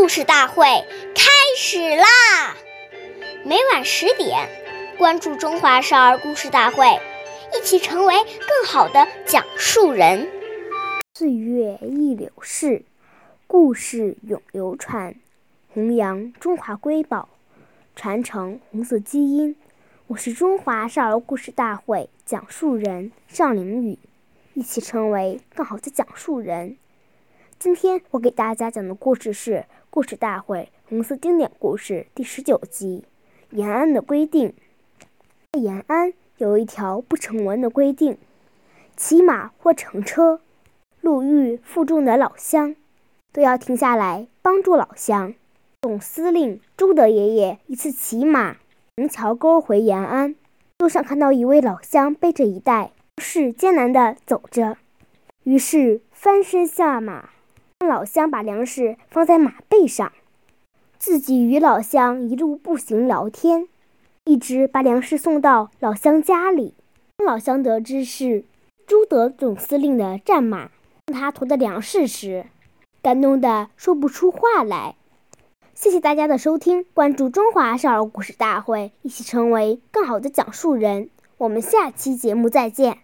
故事大会开始啦！每晚十点，关注《中华少儿故事大会》，一起成为更好的讲述人。岁月易流逝，故事永流传，弘扬中华瑰宝，传承红色基因。我是中华少儿故事大会讲述人尚凌宇，一起成为更好的讲述人。今天我给大家讲的故事是《故事大会红色经典故事》第十九集《延安的规定》。在延安有一条不成文的规定：骑马或乘车，路遇负重的老乡，都要停下来帮助老乡。总司令朱德爷爷一次骑马从桥沟回延安，路上看到一位老乡背着一袋，是艰难地走着，于是翻身下马。老乡把粮食放在马背上，自己与老乡一路步行聊天，一直把粮食送到老乡家里。当老乡得知是朱德总司令的战马送他驮的粮食时，感动的说不出话来。谢谢大家的收听，关注中华少儿故事大会，一起成为更好的讲述人。我们下期节目再见。